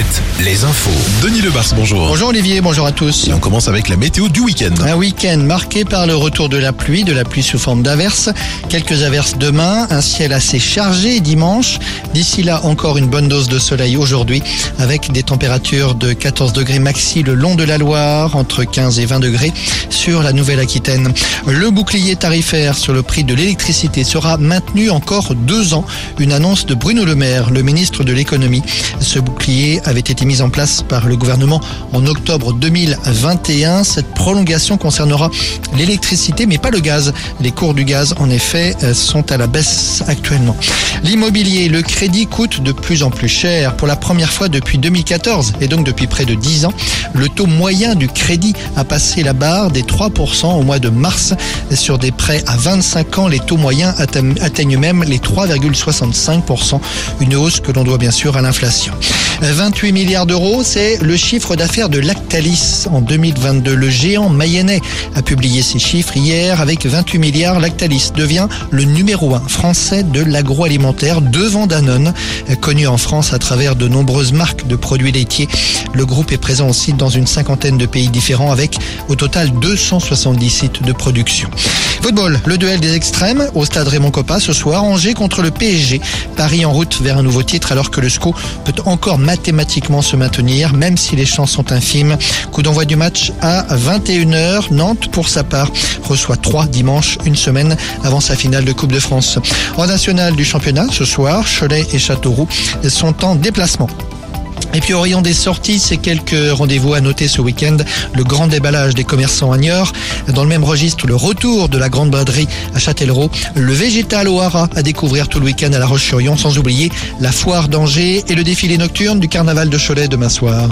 7, les infos. Denis Lebars, bonjour. Bonjour Olivier, bonjour à tous. Et on commence avec la météo du week-end. Un week-end marqué par le retour de la pluie, de la pluie sous forme d'averses. Quelques averses demain, un ciel assez chargé dimanche. D'ici là, encore une bonne dose de soleil aujourd'hui, avec des températures de 14 degrés maxi le long de la Loire, entre 15 et 20 degrés sur la Nouvelle-Aquitaine. Le bouclier tarifaire sur le prix de l'électricité sera maintenu encore deux ans. Une annonce de Bruno Le Maire, le ministre de l'économie. Ce bouclier avait été mis en place par le gouvernement en octobre 2021. Cette prolongation concernera l'électricité, mais pas le gaz. Les cours du gaz, en effet, sont à la baisse actuellement. L'immobilier, le crédit coûte de plus en plus cher. Pour la première fois depuis 2014 et donc depuis près de 10 ans, le taux moyen du crédit a passé la barre des 3% au mois de mars. Sur des prêts à 25 ans, les taux moyens atteignent même les 3,65%. Une hausse que l'on doit bien sûr à l'inflation. 28 milliards d'euros, c'est le chiffre d'affaires de Lactalis en 2022. Le géant mayennais a publié ses chiffres hier avec 28 milliards. Lactalis devient le numéro un français de l'agroalimentaire devant Danone, connu en France à travers de nombreuses marques de produits laitiers. Le groupe est présent aussi dans une cinquantaine de pays différents avec au total 270 sites de production. Football, le duel des extrêmes au stade Raymond Coppa ce soir. Angers contre le PSG. Paris en route vers un nouveau titre alors que le SCO peut encore mathématiquement se maintenir, même si les chances sont infimes. Coup d'envoi du match à 21h. Nantes, pour sa part, reçoit 3 dimanche, une semaine avant sa finale de Coupe de France. En national du championnat, ce soir, Cholet et Châteauroux sont en déplacement. Et puis au rayon des sorties, c'est quelques rendez-vous à noter ce week-end. Le grand déballage des commerçants à Niort. Dans le même registre, le retour de la grande braderie à Châtellerault. Le végétal au Hara à découvrir tout le week-end à La Roche-sur-Yon. Sans oublier la foire d'Angers et le défilé nocturne du carnaval de Cholet demain soir.